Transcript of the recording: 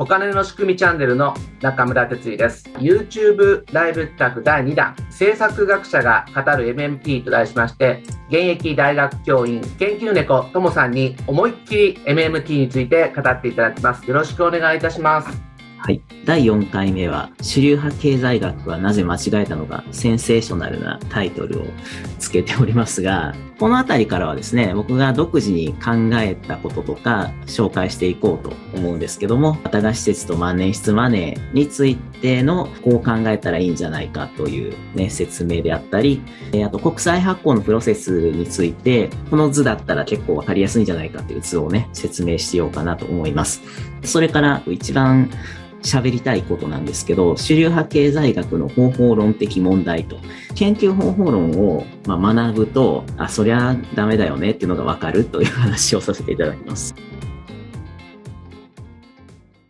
お金の仕組みチャンネルの中村哲也です。YouTube ライブ企画第2弾、政策学者が語る MMT と題しまして、現役大学教員、研究猫ともさんに思いっきり MMT について語っていただきます。よろしくお願いいたします。はい。第4回目は、主流派経済学はなぜ間違えたのか、センセーショナルなタイトルをつけておりますが、このあたりからはですね、僕が独自に考えたこととか紹介していこうと思うんですけども、新が施設と万年筆マネーについてのこう考えたらいいんじゃないかというね、説明であったり、あと国際発行のプロセスについて、この図だったら結構わかりやすいんじゃないかという図をね、説明しようかなと思います。それから一番喋りたいことなんですけど、主流派経済学の方法論的問題と、研究方法論を学ぶと、あ、そりゃダメだよねっていうのがわかるという話をさせていただきます。